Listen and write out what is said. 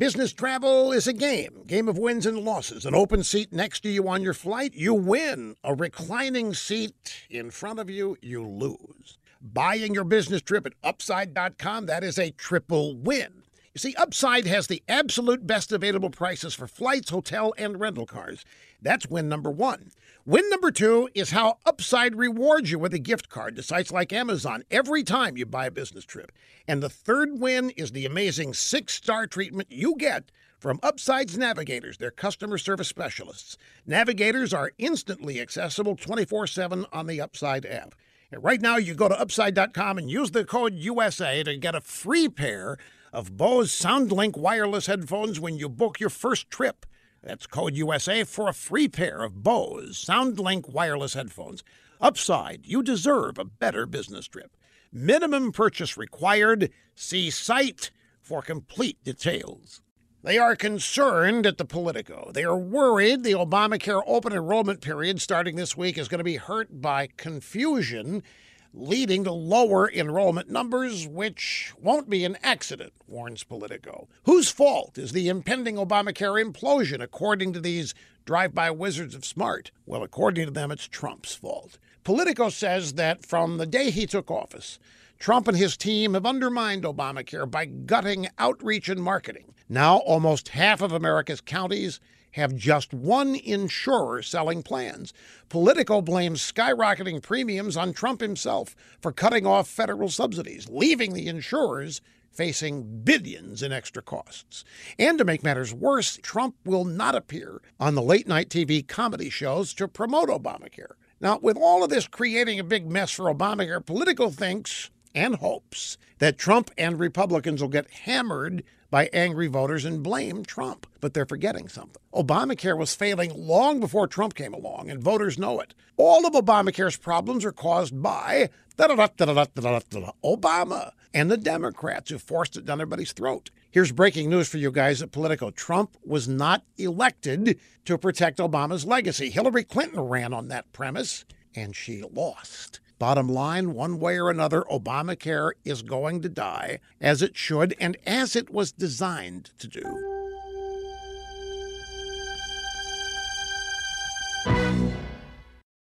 Business travel is a game, game of wins and losses. An open seat next to you on your flight, you win. A reclining seat in front of you, you lose. Buying your business trip at upside.com, that is a triple win. See, Upside has the absolute best available prices for flights, hotel, and rental cars. That's win number one. Win number two is how Upside rewards you with a gift card to sites like Amazon every time you buy a business trip. And the third win is the amazing six star treatment you get from Upside's Navigators, their customer service specialists. Navigators are instantly accessible 24 7 on the Upside app. And right now, you go to upside.com and use the code USA to get a free pair of Bose SoundLink wireless headphones when you book your first trip. That's code USA for a free pair of Bose SoundLink wireless headphones. Upside, you deserve a better business trip. Minimum purchase required. See site for complete details. They are concerned at the Politico. They are worried the Obamacare open enrollment period starting this week is going to be hurt by confusion, leading to lower enrollment numbers, which won't be an accident, warns Politico. Whose fault is the impending Obamacare implosion, according to these drive by wizards of smart? Well, according to them, it's Trump's fault. Politico says that from the day he took office, Trump and his team have undermined Obamacare by gutting outreach and marketing. Now, almost half of America's counties have just one insurer selling plans. Politico blames skyrocketing premiums on Trump himself for cutting off federal subsidies, leaving the insurers facing billions in extra costs. And to make matters worse, Trump will not appear on the late night TV comedy shows to promote Obamacare. Now, with all of this creating a big mess for Obamacare, Politico thinks and hopes that Trump and Republicans will get hammered by angry voters and blame Trump. But they're forgetting something. Obamacare was failing long before Trump came along, and voters know it. All of Obamacare's problems are caused by Obama and the Democrats who forced it down everybody's throat. Here's breaking news for you guys at Politico. Trump was not elected to protect Obama's legacy. Hillary Clinton ran on that premise, and she lost. Bottom line, one way or another, Obamacare is going to die, as it should and as it was designed to do.